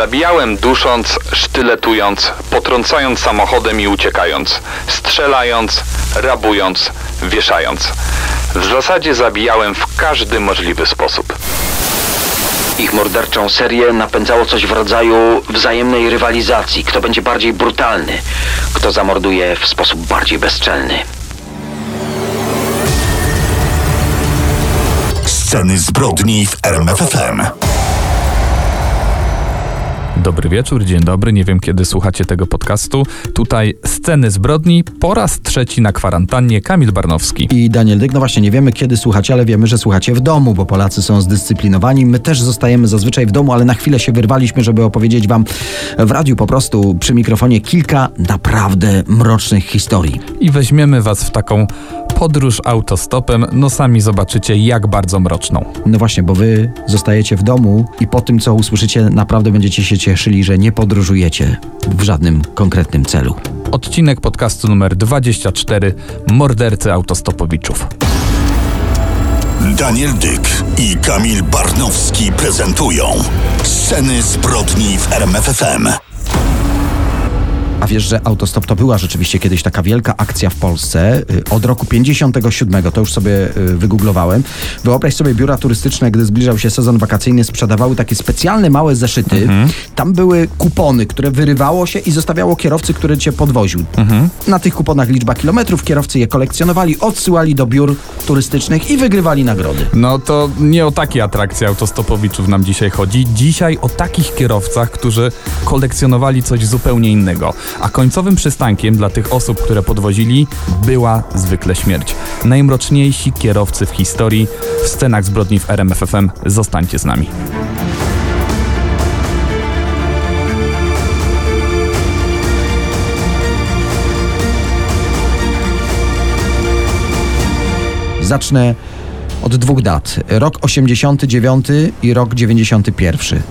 Zabijałem dusząc, sztyletując, potrącając samochodem i uciekając, strzelając, rabując, wieszając. W zasadzie zabijałem w każdy możliwy sposób. Ich morderczą serię napędzało coś w rodzaju wzajemnej rywalizacji. Kto będzie bardziej brutalny, kto zamorduje w sposób bardziej bezczelny. Sceny zbrodni w RMFFM. Dobry wieczór, dzień dobry. Nie wiem, kiedy słuchacie tego podcastu. Tutaj sceny zbrodni po raz trzeci na kwarantannie Kamil Barnowski. I Daniel Dyk, no właśnie, nie wiemy kiedy słuchacie, ale wiemy, że słuchacie w domu, bo Polacy są zdyscyplinowani. My też zostajemy zazwyczaj w domu, ale na chwilę się wyrwaliśmy, żeby opowiedzieć Wam w radiu po prostu przy mikrofonie kilka naprawdę mrocznych historii. I weźmiemy Was w taką podróż autostopem. No sami zobaczycie, jak bardzo mroczną. No właśnie, bo Wy zostajecie w domu i po tym, co usłyszycie, naprawdę będziecie się cieszyli, że nie podróżujecie w żadnym konkretnym celu. Odcinek podcastu numer 24 Mordercy autostopowiczów. Daniel Dyk i Kamil Barnowski prezentują Sceny zbrodni w RMFFM. A wiesz, że autostop to była rzeczywiście kiedyś taka wielka akcja w Polsce. Y, Od roku 57, to już sobie y, wygooglowałem. Wyobraź sobie biura turystyczne, gdy zbliżał się sezon wakacyjny, sprzedawały takie specjalne małe zeszyty. Tam były kupony, które wyrywało się i zostawiało kierowcy, który cię podwoził. Na tych kuponach liczba kilometrów, kierowcy je kolekcjonowali, odsyłali do biur turystycznych i wygrywali nagrody. No to nie o takie atrakcje autostopowiczów nam dzisiaj chodzi. Dzisiaj o takich kierowcach, którzy kolekcjonowali coś zupełnie innego. A końcowym przystankiem dla tych osób, które podwozili, była zwykle śmierć. Najmroczniejsi kierowcy w historii w scenach zbrodni w RMFFM. Zostańcie z nami. Zacznę od dwóch dat. Rok 89 i rok 91.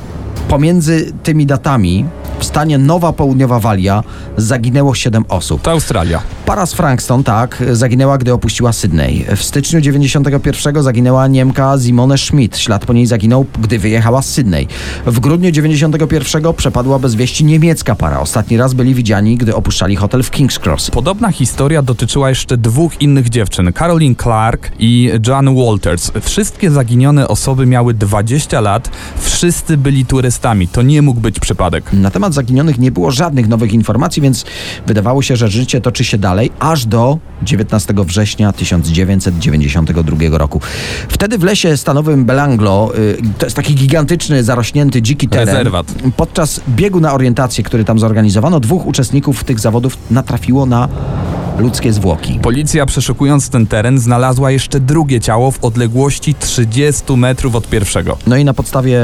Pomiędzy tymi datami w stanie Nowa Południowa Walia zaginęło 7 osób. To Australia. Para z Frankston, tak, zaginęła, gdy opuściła Sydney. W styczniu 91 zaginęła Niemka Simone Schmidt. Ślad po niej zaginął, gdy wyjechała z Sydney. W grudniu 91 przepadła bez wieści niemiecka para. Ostatni raz byli widziani, gdy opuszczali hotel w King's Cross. Podobna historia dotyczyła jeszcze dwóch innych dziewczyn, Caroline Clark i Joan Walters. Wszystkie zaginione osoby miały 20 lat, wszyscy byli turystami. To nie mógł być przypadek. Na temat zaginionych nie było żadnych nowych informacji, więc wydawało się, że życie toczy się dalej, aż do 19 września 1992 roku. Wtedy w lesie stanowym Belanglo, y, to jest taki gigantyczny, zarośnięty, dziki teren. Rezerwat. Podczas biegu na orientację, który tam zorganizowano, dwóch uczestników tych zawodów natrafiło na ludzkie zwłoki. Policja przeszukując ten teren znalazła jeszcze drugie ciało w odległości 30 metrów od pierwszego. No i na podstawie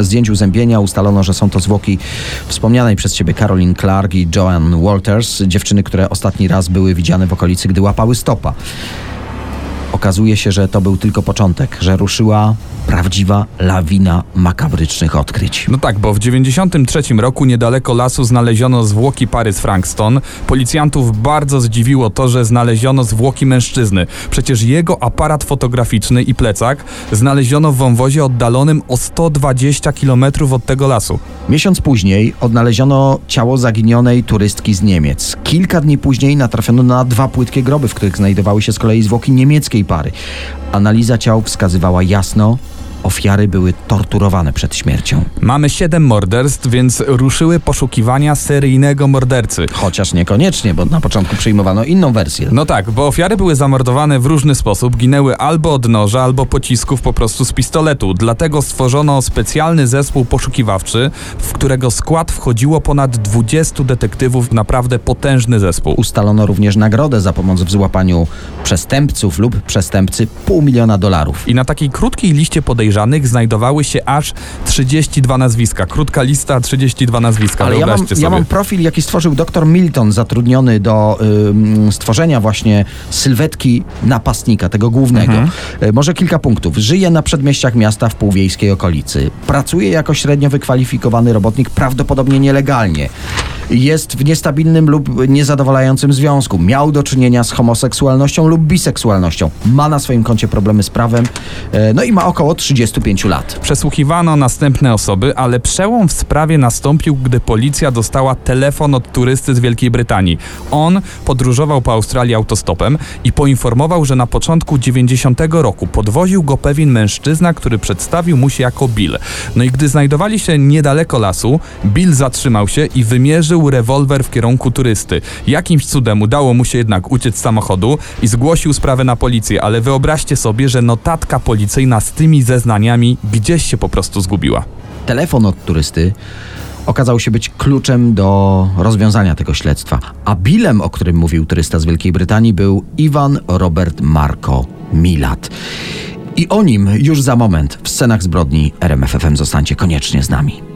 zdjęć uzębienia ustalono, że są to zwłoki wspomnianej przez ciebie Caroline Clark i Joan Walters, dziewczyny, które ostatni raz były widziane w okolicy, gdy łapały stopa. Okazuje się, że to był tylko początek, że ruszyła prawdziwa lawina makabrycznych odkryć. No tak, bo w 93 roku niedaleko lasu znaleziono zwłoki pary z Frankston. Policjantów bardzo zdziwiło to, że znaleziono zwłoki mężczyzny. Przecież jego aparat fotograficzny i plecak znaleziono w wąwozie oddalonym o 120 km od tego lasu. Miesiąc później odnaleziono ciało zaginionej turystki z Niemiec. Kilka dni później natrafiono na dwa płytkie groby, w których znajdowały się z kolei zwłoki niemieckiej pary. Analiza ciał wskazywała jasno, ofiary były torturowane przed śmiercią. Mamy 7 morderstw, więc ruszyły poszukiwania seryjnego mordercy. Chociaż niekoniecznie, bo na początku przyjmowano inną wersję. No tak, bo ofiary były zamordowane w różny sposób, ginęły albo od noża, albo pocisków po prostu z pistoletu. Dlatego stworzono specjalny zespół poszukiwawczy, w którego skład wchodziło ponad 20 detektywów, naprawdę potężny zespół. Ustalono również nagrodę za pomoc w złapaniu przestępców lub przestępcy pół miliona dolarów. I na takiej krótkiej liście podejrzanych znajdowały się aż 32 nazwiska. Krótka lista, 32 nazwiska. Ale ja mam, ja mam profil, jaki stworzył dr Milton, zatrudniony do ym, stworzenia właśnie sylwetki napastnika, tego głównego. Y, Może kilka punktów. Żyje na przedmieściach miasta w półwiejskiej okolicy. Pracuje jako średnio wykwalifikowany robotnik, prawdopodobnie nielegalnie. Jest w niestabilnym lub niezadowalającym związku, miał do czynienia z homoseksualnością lub biseksualnością, ma na swoim koncie problemy z prawem, e, no i ma około 35 lat. Przesłuchiwano następne osoby, ale przełom w sprawie nastąpił, gdy policja dostała telefon od turysty z Wielkiej Brytanii. On podróżował po Australii autostopem i poinformował, że na początku 90 roku podwoził go pewien mężczyzna, który przedstawił mu się jako Bill. No i gdy znajdowali się niedaleko lasu, Bill zatrzymał się i wymierzył rewolwer w kierunku turysty. Jakimś cudem udało mu się jednak uciec z samochodu i zgłosił sprawę na policję, ale wyobraźcie sobie, że notatka policyjna z tymi zeznaniami gdzieś się po prostu zgubiła. Telefon od turysty okazał się być kluczem do rozwiązania tego śledztwa. A Billem, o którym mówił turysta z Wielkiej Brytanii, był Iwan Robert Marco Milat. I o nim już za moment w scenach zbrodni RMFFM zostańcie koniecznie z nami.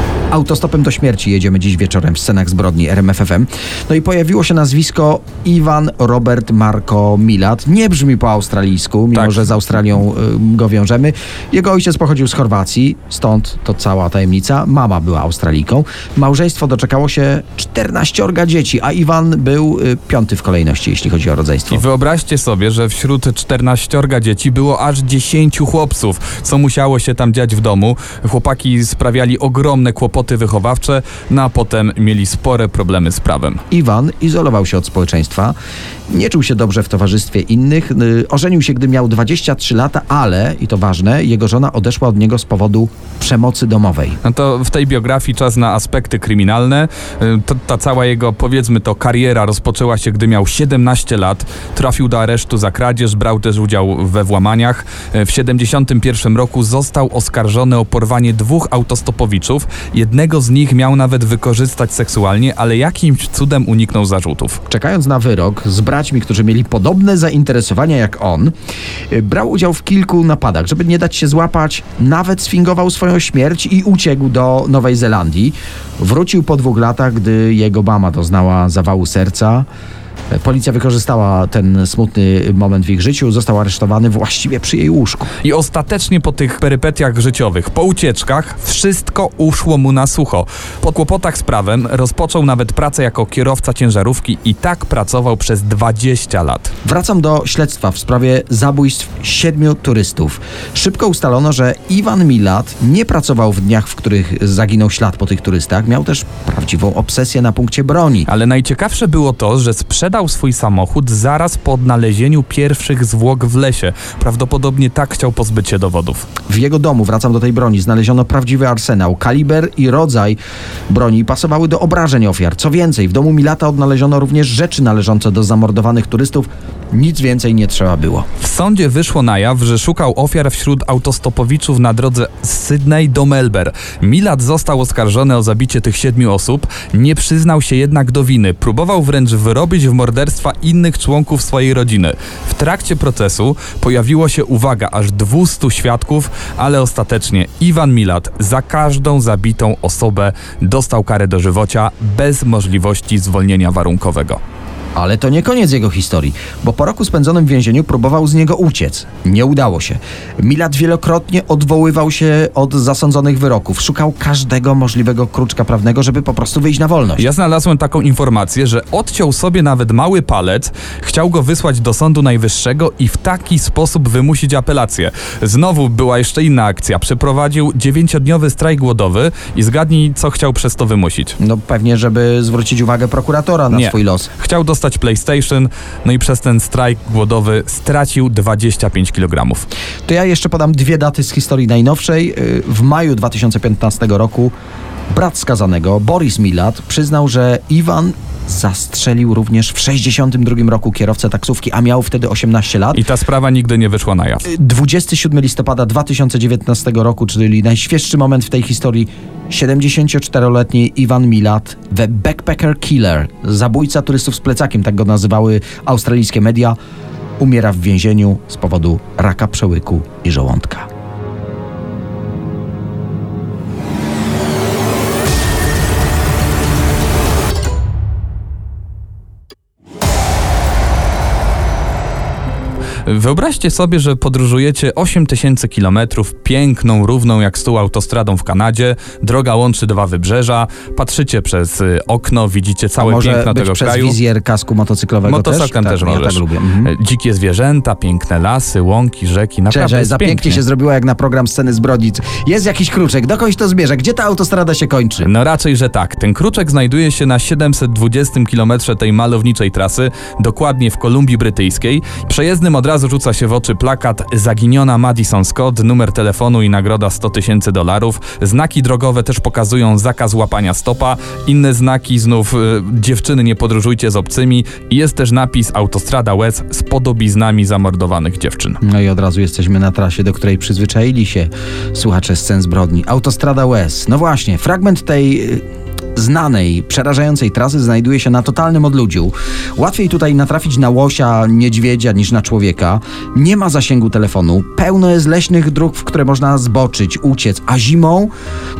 Autostopem do śmierci jedziemy dziś wieczorem w scenach zbrodni RMFFM. No i pojawiło się nazwisko Iwan Robert Marco Milat. Nie brzmi po australijsku, mimo Tak. że z Australią y, go wiążemy. Jego ojciec pochodził z Chorwacji, stąd to cała tajemnica. Mama była Australijką. Małżeństwo doczekało się 14 dzieci, a Iwan był y, piąty w kolejności, jeśli chodzi o rodzeństwo. I wyobraźcie sobie, że wśród 14 dzieci było aż 10 chłopców, co musiało się tam dziać w domu. Chłopaki sprawiali ogromne kłopoty wychowawcze, no a potem mieli spore problemy z prawem. Iwan izolował się od społeczeństwa, nie czuł się dobrze w towarzystwie innych. y, Ożenił się, gdy miał 23 lata, ale, i to ważne, jego żona odeszła od niego z powodu przemocy domowej. No to w tej biografii czas na aspekty kryminalne. Y, To, ta cała jego, powiedzmy to, kariera rozpoczęła się, gdy miał 17 lat. Trafił do aresztu za kradzież, brał też udział we włamaniach. Y, W 71 roku został oskarżony o porwanie dwóch autostopowiczów. Jednego z nich miał nawet wykorzystać seksualnie, ale jakimś cudem uniknął zarzutów. Czekając na wyrok, z braćmi, którzy mieli podobne zainteresowania jak on, y, brał udział w kilku napadach. Żeby nie dać się złapać, nawet sfingował swoją śmierć i uciekł do Nowej Zelandii. Wrócił po dwóch latach, gdy jego mama doznała zawału serca. E, Policja wykorzystała ten smutny moment w ich życiu. Został aresztowany właściwie przy jej łóżku. I ostatecznie po tych perypetiach życiowych, po ucieczkach, wszystko uszło mu na sucho. Po kłopotach z prawem rozpoczął nawet pracę jako kierowca ciężarówki i tak pracował przez 20 lat. Wracam do śledztwa w sprawie zabójstw siedmiu turystów. Szybko ustalono, że Iwan Milat nie pracował w dniach, w których zaginął ślad po tych turystach. Miał też prawdziwą obsesję na punkcie broni. Ale najciekawsze było to, że sprzedał swój samochód zaraz po odnalezieniu pierwszych zwłok w lesie. Prawdopodobnie tak chciał pozbyć się dowodów. W jego domu, wracam do tej broni, znaleziono prawdziwy arsenał. Kaliber i rodzaj broni pasowały do obrażeń ofiar. Co więcej, w domu Milata odnaleziono również rzeczy należące do zamordowanych turystów. Nic więcej nie trzeba było. W sądzie wyszło na jaw, że szukał ofiar wśród autostopowiczów na drodze z Sydney do Melbourne. Milat został oskarżony o zabicie tych siedmiu osób, nie przyznał się jednak do winy. Próbował wręcz wyrobić w morderstwa innych członków swojej rodziny. W trakcie procesu pojawiło się, uwaga, aż 200 świadków, ale ostatecznie Iwan Milat za każdą zabitą osobę dostał karę dożywocia bez możliwości zwolnienia warunkowego. Ale to nie koniec jego historii, bo po roku spędzonym w więzieniu próbował z niego uciec. Nie udało się. Milat wielokrotnie odwoływał się od zasądzonych wyroków. Szukał każdego możliwego kruczka prawnego, żeby po prostu wyjść na wolność. Ja znalazłem taką informację, że odciął sobie nawet mały palec, chciał go wysłać do Sądu Najwyższego i w taki sposób wymusić apelację. Znowu była jeszcze inna akcja. Przeprowadził dziewięciodniowy strajk głodowy i zgadnij, co chciał przez to wymusić. No pewnie, żeby zwrócić uwagę prokuratora na Nie. swój los. Chciał dostać PlayStation, no i przez ten strajk głodowy stracił 25 kg. To ja jeszcze podam dwie daty z historii najnowszej. Yy, W maju 2015 roku brat skazanego, Boris Milat, przyznał, że Iwan zastrzelił również w 62 roku kierowcę taksówki, a miał wtedy 18 lat. I ta sprawa nigdy nie wyszła na jaw. 27 listopada 2019 roku, czyli najświeższy moment w tej historii, 74-letni Iwan Milat, The Backpacker Killer, zabójca turystów z plecakiem, tak go nazywały australijskie media, umiera w więzieniu z powodu raka przełyku i żołądka. Wyobraźcie sobie, że podróżujecie 8000 kilometrów piękną, równą jak stół autostradą w Kanadzie. Droga łączy dwa wybrzeża. Patrzycie przez y, okno, widzicie całe Może piękno być tego przez kraju. wizjer kasku motocyklowego Motocyklem też? też tak, możesz. Ja tak lubię. Mhm. E, Dzikie zwierzęta, piękne lasy, łąki, rzeki. Naprawdę Cześć, jest za pięknie się zrobiła jak na program Sceny zbrodni. Jest jakiś kruczek, dokądś to zmierza? Gdzie ta autostrada się kończy? No raczej, że tak. Ten kruczek znajduje się na 720 km tej malowniczej trasy, dokładnie w Kolumbii Brytyjskiej. Przejezdnym od razu rzuca się w oczy plakat Zaginiona Madison Scott, numer telefonu i nagroda 100 tysięcy dolarów. Znaki drogowe też pokazują zakaz łapania stopa. Inne znaki znów y, dziewczyny nie podróżujcie z obcymi. Jest też napis Autostrada łez z podobiznami zamordowanych dziewczyn. No i od razu jesteśmy na trasie, do której przyzwyczaili się słuchacze scen zbrodni. Autostrada Łez. No właśnie, fragment tej y, znanej, przerażającej trasy znajduje się na totalnym odludziu. Łatwiej tutaj natrafić na łosia, niedźwiedzia niż na człowieka. Nie ma zasięgu telefonu. Pełno jest leśnych dróg, w które można zboczyć, uciec. A zimą,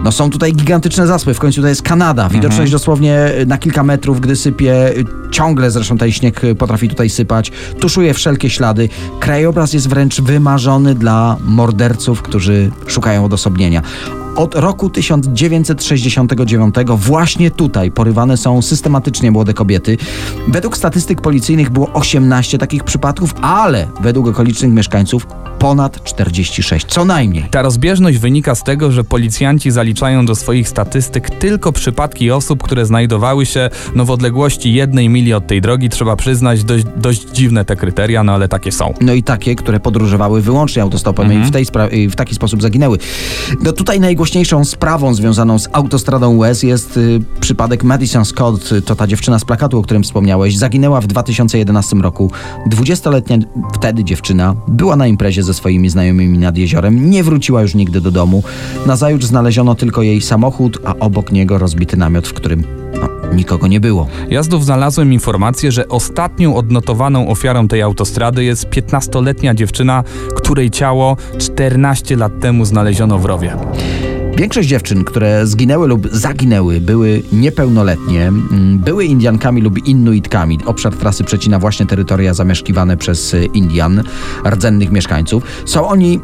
no są tutaj gigantyczne zaspy. W końcu to jest Kanada. Widoczność dosłownie na kilka metrów, gdy sypie. Ciągle zresztą ten śnieg potrafi tutaj sypać. Tuszuje wszelkie ślady. Krajobraz jest wręcz wymarzony dla morderców, którzy szukają odosobnienia. Od roku 1969 właśnie tutaj porywane są systematycznie młode kobiety. Według statystyk policyjnych było 18 takich przypadków, ale według okolicznych mieszkańców ponad 46, co najmniej. Ta rozbieżność wynika z tego, że policjanci zaliczają do swoich statystyk tylko przypadki osób, które znajdowały się no, w odległości jednej mili od tej drogi. Trzeba przyznać, dość, dość dziwne te kryteria, no ale takie są. No i takie, które podróżowały wyłącznie autostopem i w, tej i w taki sposób zaginęły. No tutaj najgłośniejszą sprawą związaną z autostradą US jest y, przypadek Madison Scott, to ta dziewczyna z plakatu, o którym wspomniałeś. Zaginęła w 2011 roku. 20-letnia wtedy dziewczyna była na imprezie ze swoimi znajomymi nad jeziorem, nie wróciła już nigdy do domu. Nazajutrz znaleziono tylko jej samochód, a obok niego rozbity namiot, w którym no, nikogo nie było. Ja znów znalazłem informację, że ostatnią odnotowaną ofiarą tej autostrady jest 15-letnia dziewczyna, której ciało 14 lat temu znaleziono w rowie. Większość dziewczyn, które zginęły lub zaginęły, były niepełnoletnie, mm, były Indiankami lub Inuitkami. Obszar trasy przecina właśnie terytoria zamieszkiwane przez y, Indian, rdzennych mieszkańców. Są oni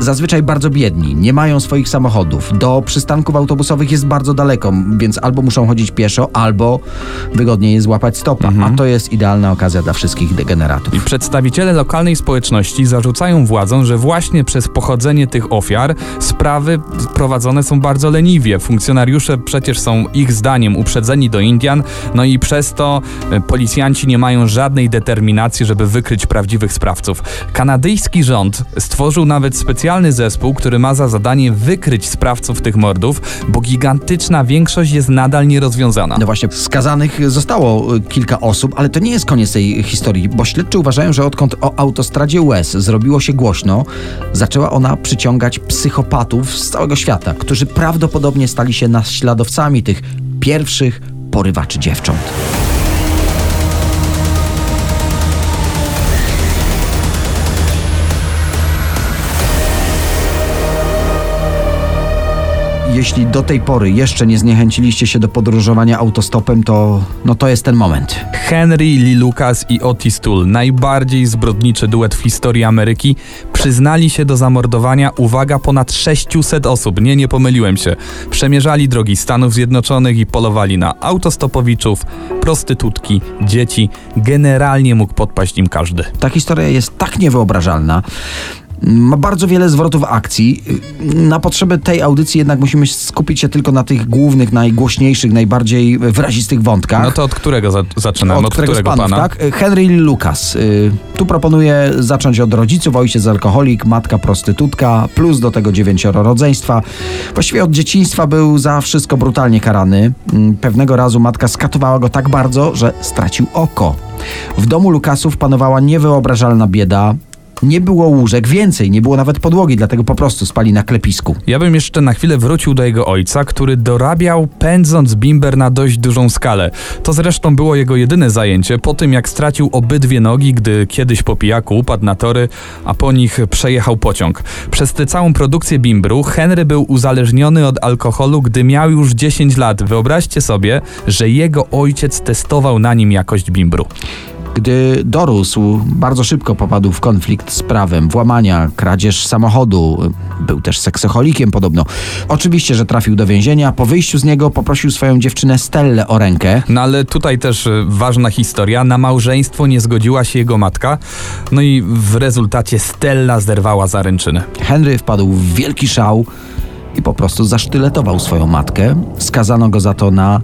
zazwyczaj bardzo biedni, nie mają swoich samochodów. Do przystanków autobusowych jest bardzo daleko, więc albo muszą chodzić pieszo, albo wygodniej jest złapać stopa. A to jest idealna okazja dla wszystkich degeneratów. I przedstawiciele lokalnej społeczności zarzucają władzom, że właśnie przez pochodzenie tych ofiar sprawy prowadzone są bardzo leniwie. Funkcjonariusze przecież są ich zdaniem uprzedzeni do Indian, no i przez to e, policjanci nie mają żadnej determinacji, żeby wykryć prawdziwych sprawców. Kanadyjski rząd stworzył nawet specjalny zespół, który ma za zadanie wykryć sprawców tych mordów, bo gigantyczna większość jest nadal nierozwiązana. No właśnie, skazanych zostało y, kilka osób, ale to nie jest koniec tej historii, bo śledczy uważają, że odkąd o autostradzie US zrobiło się głośno, zaczęła ona przyciągać psychopatów z całego świata, którzy prawdopodobnie stali się naśladowcami tych pierwszych porywaczy dziewcząt. Jeśli do tej pory jeszcze nie zniechęciliście się do podróżowania autostopem, to no to jest ten moment. Henry Lee Lucas i Otis Toole, najbardziej zbrodniczy duet w historii Ameryki, przyznali się do zamordowania, uwaga, ponad 600 osób. Nie, nie pomyliłem się. Przemierzali drogi Stanów Zjednoczonych i polowali na autostopowiczów, prostytutki, dzieci. Generalnie mógł podpaść im każdy. Ta historia jest tak niewyobrażalna. Ma bardzo wiele zwrotów akcji. Na potrzeby tej audycji jednak musimy skupić się tylko na tych głównych, najgłośniejszych, najbardziej wyrazistych wątkach. No to od którego za zaczynamy? od którego, z panów, pana? tak? Henry Lucas. Y, Tu proponuję zacząć od rodziców, ojciec alkoholik, matka prostytutka, plus do tego dziewięcioro rodzeństwa. Właściwie od dzieciństwa był za wszystko brutalnie karany. Mm, Pewnego razu matka skatowała go tak bardzo, że stracił oko. W domu Lukasów panowała niewyobrażalna bieda. Nie było łóżek, więcej, nie było nawet podłogi, dlatego po prostu spali na klepisku. Ja bym jeszcze na chwilę wrócił do jego ojca, który dorabiał pędząc bimber na dość dużą skalę. To zresztą było jego jedyne zajęcie po tym, jak stracił obydwie nogi, gdy kiedyś po pijaku upadł na tory, a po nich przejechał pociąg. Przez tę całą produkcję bimbru Henry był uzależniony od alkoholu, gdy miał już 10 lat. Wyobraźcie sobie, że jego ojciec testował na nim jakość bimbru. Gdy dorósł, bardzo szybko popadł w konflikt z prawem, włamania, kradzież samochodu. Był też seksocholikiem podobno. Oczywiście, że trafił do więzienia. Po wyjściu z niego poprosił swoją dziewczynę Stellę o rękę. No ale tutaj też y, ważna historia. Na małżeństwo nie zgodziła się jego matka. No i w rezultacie Stella zerwała zaręczynę. Henry wpadł w wielki szał i po prostu zasztyletował swoją matkę. Skazano go za to na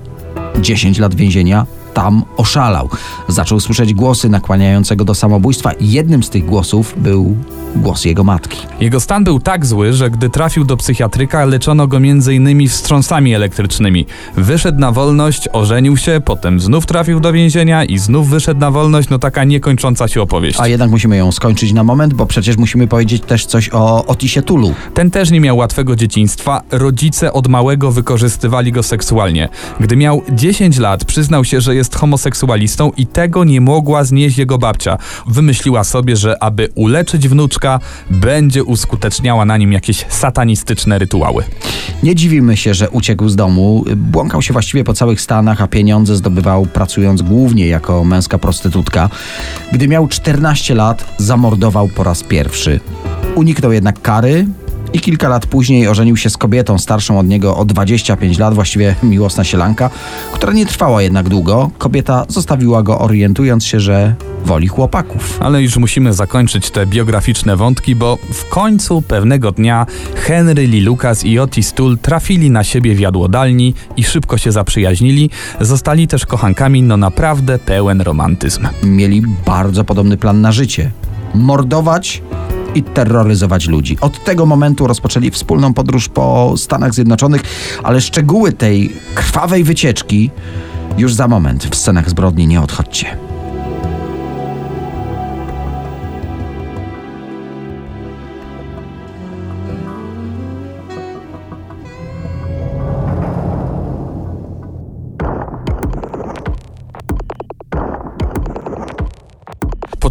10 lat więzienia. Tam oszalał. Zaczął słyszeć głosy nakłaniającego do samobójstwa i jednym z tych głosów był głos jego matki. Jego stan był tak zły, że gdy trafił do psychiatryka, leczono go m.in. wstrząsami elektrycznymi. Wyszedł na wolność, ożenił się, potem znów trafił do więzienia i znów wyszedł na wolność. No taka niekończąca się opowieść. A jednak musimy ją skończyć na moment, bo przecież musimy powiedzieć też coś o Otisie Tulu. Ten też nie miał łatwego dzieciństwa. Rodzice od małego wykorzystywali go seksualnie. Gdy miał 10 lat, przyznał się, że jest homoseksualistą i tego nie mogła znieść jego babcia. Wymyśliła sobie, że aby uleczyć wnuczka, będzie uskuteczniała na nim jakieś satanistyczne rytuały. Nie dziwimy się, że uciekł z domu. Błąkał się właściwie po całych Stanach, a pieniądze zdobywał pracując głównie jako męska prostytutka. Gdy miał 14 lat, zamordował po raz pierwszy. Uniknął jednak kary, i kilka lat później ożenił się z kobietą starszą od niego o 25 lat, właściwie miłosna sielanka, która nie trwała jednak długo. Kobieta zostawiła go orientując się, że woli chłopaków. Ale już musimy zakończyć te biograficzne wątki, bo w końcu pewnego dnia Henry Lee Lucas i Otis Tull trafili na siebie w jadłodalni i szybko się zaprzyjaźnili. Zostali też kochankami, no naprawdę pełen romantyzm. Mieli bardzo podobny plan na życie. Mordować i terroryzować ludzi. Od tego momentu rozpoczęli wspólną podróż po Stanach Zjednoczonych, ale szczegóły tej krwawej wycieczki już za moment w scenach zbrodni nie odchodźcie.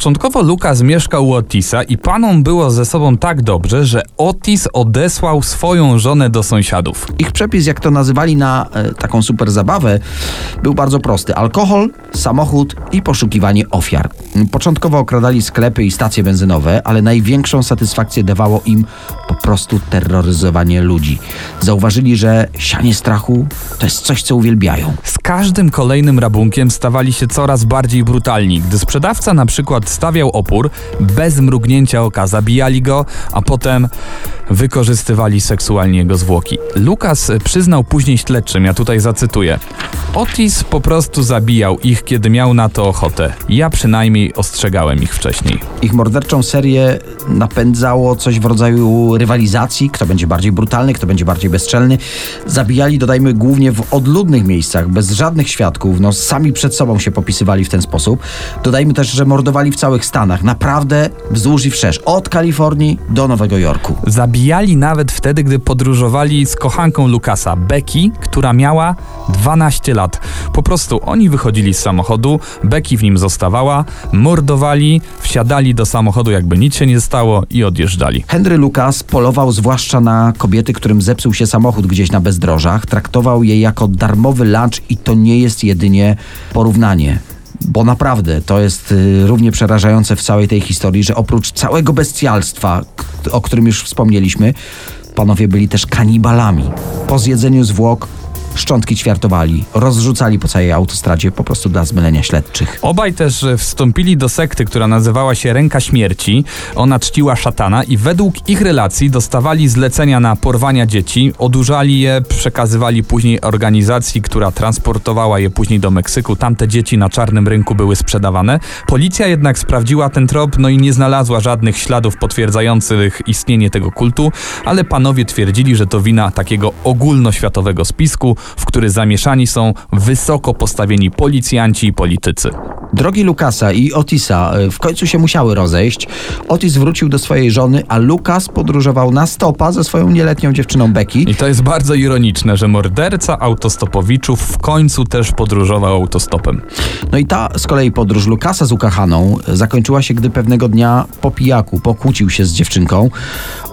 Początkowo Lukas mieszkał u Otisa i panom było ze sobą tak dobrze, że Otis odesłał swoją żonę do sąsiadów. Ich przepis, jak to nazywali na e, taką super zabawę, był bardzo prosty. Alkohol, samochód i poszukiwanie ofiar. Początkowo okradali sklepy i stacje benzynowe, ale największą satysfakcję dawało im po prostu terroryzowanie ludzi. Zauważyli, że sianie strachu to jest coś, co uwielbiają. Z każdym kolejnym rabunkiem stawali się coraz bardziej brutalni. Gdy sprzedawca na przykład stawiał opór, bez mrugnięcia oka zabijali go, a potem wykorzystywali seksualnie jego zwłoki. Lukas przyznał później śledczym, ja tutaj zacytuję: Otis po prostu zabijał ich, kiedy miał na to ochotę. Ja przynajmniej ostrzegałem ich wcześniej. Ich morderczą serię napędzało coś w rodzaju rywalizacji, kto będzie bardziej brutalny, kto będzie bardziej bezczelny. Zabijali, dodajmy, głównie w odludnych miejscach, bez żadnych świadków, no sami przed sobą się popisywali w ten sposób. Dodajmy też, że mordowali w całych Stanach, naprawdę wzdłuż i wszerz, od Kalifornii do Nowego Jorku. Zabijali nawet wtedy, gdy podróżowali z kochanką Lukasa, Becky, która miała 12 lat. Po prostu oni wychodzili z samochodu, Becky w nim zostawała, mordowali, wsiadali do samochodu jakby nic się nie stało i odjeżdżali. Henry Lucas polował zwłaszcza na kobiety, którym zepsuł się samochód gdzieś na bezdrożach. Traktował je jako darmowy lunch i to nie jest jedynie porównanie. Bo naprawdę to jest y, równie przerażające w całej tej historii, że oprócz całego bestialstwa, o którym już wspomnieliśmy, panowie byli też kanibalami. Po zjedzeniu zwłok szczątki ćwiartowali, rozrzucali po całej autostradzie po prostu dla zmylenia śledczych. Obaj też e, wstąpili do sekty, która nazywała się Ręka Śmierci. Ona czciła szatana i według ich relacji dostawali zlecenia na porwania dzieci, odurzali je, przekazywali później organizacji, która transportowała je później do Meksyku. Tamte dzieci na czarnym rynku były sprzedawane. Policja jednak sprawdziła ten trop, no i nie znalazła żadnych śladów potwierdzających istnienie tego kultu, ale panowie twierdzili, że to wina takiego ogólnoświatowego spisku, w który zamieszani są wysoko postawieni policjanci i politycy. Drogi Lukasa i Otisa y, w końcu się musiały rozejść. Otis wrócił do swojej żony, a Lukas podróżował na stopa ze swoją nieletnią dziewczyną Becky. I to jest bardzo ironiczne, że morderca autostopowiczów w końcu też podróżował autostopem. No i ta z kolei podróż Lukasa z ukochaną zakończyła się, gdy pewnego dnia po pijaku pokłócił się z dziewczynką.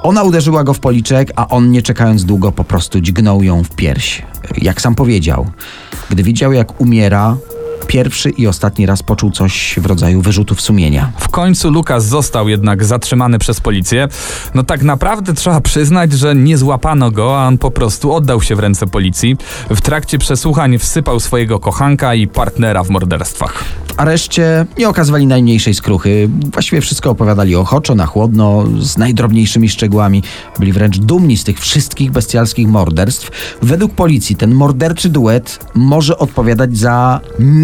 Ona uderzyła go w policzek, a on nie czekając długo po prostu dźgnął ją w pierś. Jak sam powiedział, gdy widział jak umiera, pierwszy i ostatni raz poczuł coś w rodzaju wyrzutów sumienia. W końcu Lukas został jednak zatrzymany przez policję. No tak naprawdę trzeba przyznać, że nie złapano go, a on po prostu oddał się w ręce policji. W trakcie przesłuchań wsypał swojego kochanka i partnera w morderstwach. W areszcie nie okazywali najmniejszej skruchy. Właściwie wszystko opowiadali ochoczo, na chłodno, z najdrobniejszymi szczegółami. Byli wręcz dumni z tych wszystkich bestialskich morderstw. Według policji ten morderczy duet może odpowiadać za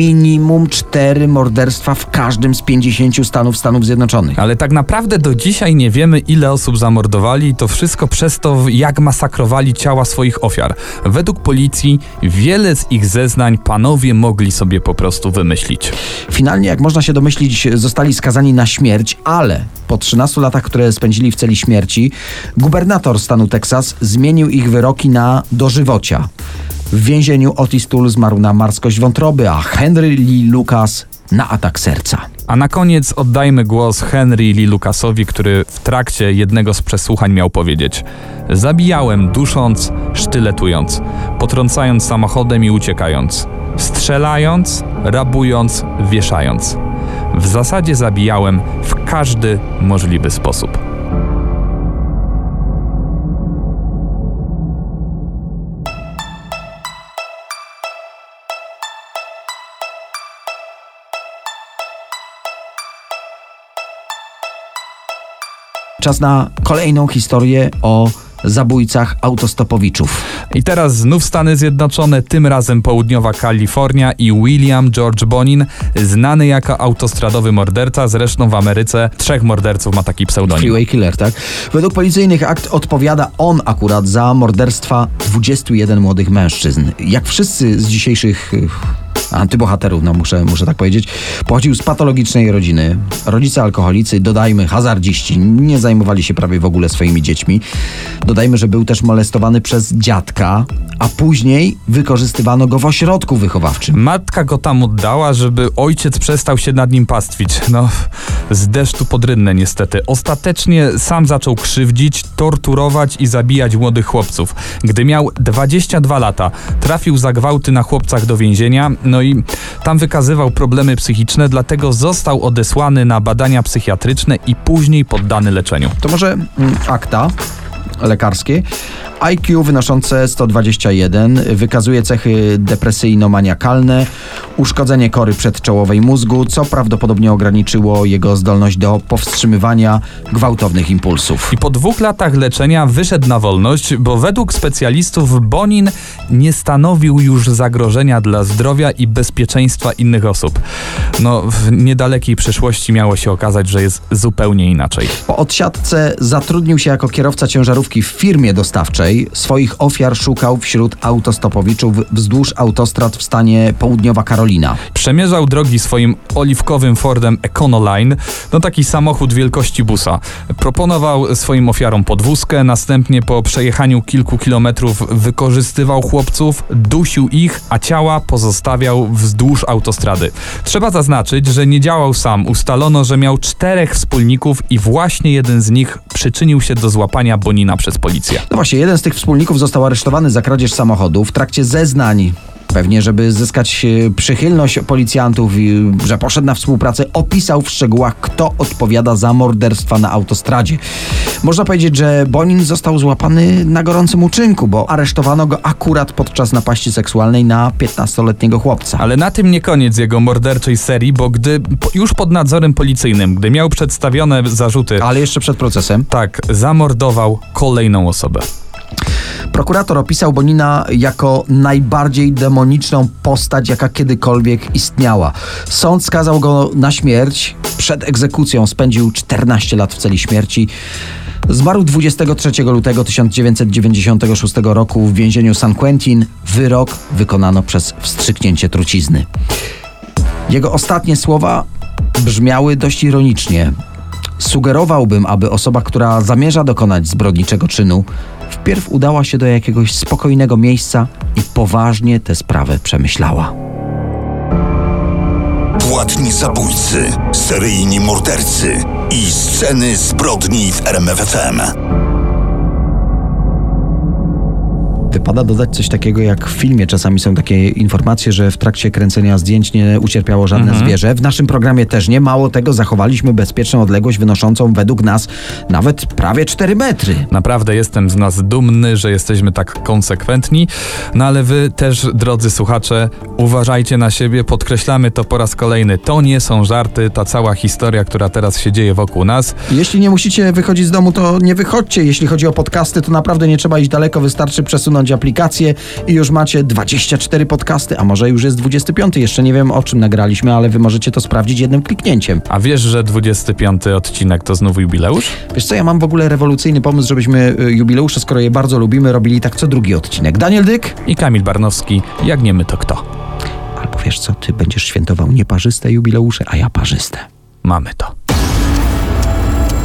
minimum cztery morderstwa w każdym z 50 stanów Stanów Zjednoczonych. Ale tak naprawdę do dzisiaj nie wiemy, ile osób zamordowali, to wszystko przez to, jak masakrowali ciała swoich ofiar. Według policji wiele z ich zeznań panowie mogli sobie po prostu wymyślić. Finalnie, jak można się domyślić, zostali skazani na śmierć, ale po 13 latach, które spędzili w celi śmierci, gubernator stanu Teksas zmienił ich wyroki na dożywocia. W więzieniu Otis Toole zmarł na marskość wątroby, a Henry Lee Lucas na atak serca. A na koniec oddajmy głos Henry Lee Lucasowi, który w trakcie jednego z przesłuchań miał powiedzieć: Zabijałem dusząc, sztyletując, potrącając samochodem i uciekając, strzelając, rabując, wieszając. W zasadzie zabijałem w każdy możliwy sposób. Czas na kolejną historię o zabójcach autostopowiczów. I teraz znów Stany Zjednoczone, tym razem południowa Kalifornia i William George Bonin, znany jako autostradowy morderca, zresztą w Ameryce trzech morderców ma taki pseudonim. Freeway Killer, tak? Według policyjnych akt odpowiada on akurat za morderstwa 21 młodych mężczyzn. Jak wszyscy z dzisiejszych antybohaterów, no muszę, muszę tak powiedzieć, pochodził z patologicznej rodziny. Rodzice alkoholicy, dodajmy hazardziści, nie zajmowali się prawie w ogóle swoimi dziećmi. Dodajmy, że był też molestowany przez dziadka, a później wykorzystywano go w ośrodku wychowawczym. Matka go tam oddała, żeby ojciec przestał się nad nim pastwić. No, z deszczu pod rynnę niestety. Ostatecznie sam zaczął krzywdzić, torturować i zabijać młodych chłopców. Gdy miał 22 lata, trafił za gwałty na chłopcach do więzienia, no i tam wykazywał problemy psychiczne, dlatego został odesłany na badania psychiatryczne i później poddany leczeniu. To może mm, akta lekarskie. IQ wynoszące 121 wykazuje cechy depresyjno-maniakalne, uszkodzenie kory przedczołowej mózgu, co prawdopodobnie ograniczyło jego zdolność do powstrzymywania gwałtownych impulsów. I po dwóch latach leczenia wyszedł na wolność, bo według specjalistów Bonin nie stanowił już zagrożenia dla zdrowia i bezpieczeństwa innych osób. No, w niedalekiej przyszłości miało się okazać, że jest zupełnie inaczej. Po odsiadce zatrudnił się jako kierowca ciężarówki w firmie dostawczej. Swoich ofiar szukał wśród autostopowiczów wzdłuż autostrad w stanie Południowa Karolina. Przemierzał drogi swoim oliwkowym Fordem Econoline, no taki samochód wielkości busa. Proponował swoim ofiarom podwózkę, następnie po przejechaniu kilku kilometrów wykorzystywał chłopców, dusił ich, a ciała pozostawiał wzdłuż autostrady. Trzeba zaznaczyć, że nie działał sam. Ustalono, że miał czterech wspólników i właśnie jeden z nich przyczynił się do złapania Bonina przez policję. No właśnie, jeden z tych wspólników został aresztowany za kradzież samochodu w trakcie zeznań. Pewnie, żeby zyskać e, przychylność policjantów, i, że poszedł na współpracę, opisał w szczegółach, kto odpowiada za morderstwa na autostradzie. Można powiedzieć, że Bonin został złapany na gorącym uczynku, bo aresztowano go akurat podczas napaści seksualnej na 15-letniego chłopca. Ale na tym nie koniec jego morderczej serii, bo gdy już pod nadzorem policyjnym, gdy miał przedstawione zarzuty, Ale jeszcze przed procesem. tak, zamordował kolejną osobę. Prokurator opisał Bonina jako najbardziej demoniczną postać, jaka kiedykolwiek istniała. Sąd skazał go na śmierć. Przed egzekucją spędził 14 lat w celi śmierci. Zmarł 23 lutego 1996 roku w więzieniu San Quentin. Wyrok wykonano przez wstrzyknięcie trucizny. Jego ostatnie słowa brzmiały dość ironicznie. Sugerowałbym, aby osoba, która zamierza dokonać zbrodniczego czynu, wpierw udała się do jakiegoś spokojnego miejsca i poważnie tę sprawę przemyślała. Płatni zabójcy, seryjni mordercy i sceny zbrodni w RMFFM. Wypada dodać coś takiego, jak w filmie czasami są takie informacje, że w trakcie kręcenia zdjęć nie ucierpiało żadne zwierzę. W naszym programie też nie. Mało tego, zachowaliśmy bezpieczną odległość wynoszącą według nas nawet prawie 4 metry. Naprawdę jestem z nas dumny, że jesteśmy tak konsekwentni. No ale wy też, drodzy słuchacze, uważajcie na siebie, podkreślamy to po raz kolejny. To nie są żarty, ta cała historia, która teraz się dzieje wokół nas. Jeśli nie musicie wychodzić z domu, to nie wychodźcie. Jeśli chodzi o podcasty, to naprawdę nie trzeba iść daleko, wystarczy przesunąć aplikację i już macie 24 podcasty, a może już jest 25. Jeszcze nie wiem o czym nagraliśmy, ale wy możecie to sprawdzić jednym kliknięciem. A wiesz, że 25 odcinek to znów jubileusz? Wiesz co, ja mam w ogóle rewolucyjny pomysł, żebyśmy y, jubileusze, skoro je bardzo lubimy, robili tak co drugi odcinek. Daniel Dyk? I Kamil Barnowski, jak nie my, to kto? Albo wiesz co, ty będziesz świętował nieparzyste jubileusze, a ja parzyste. Mamy to.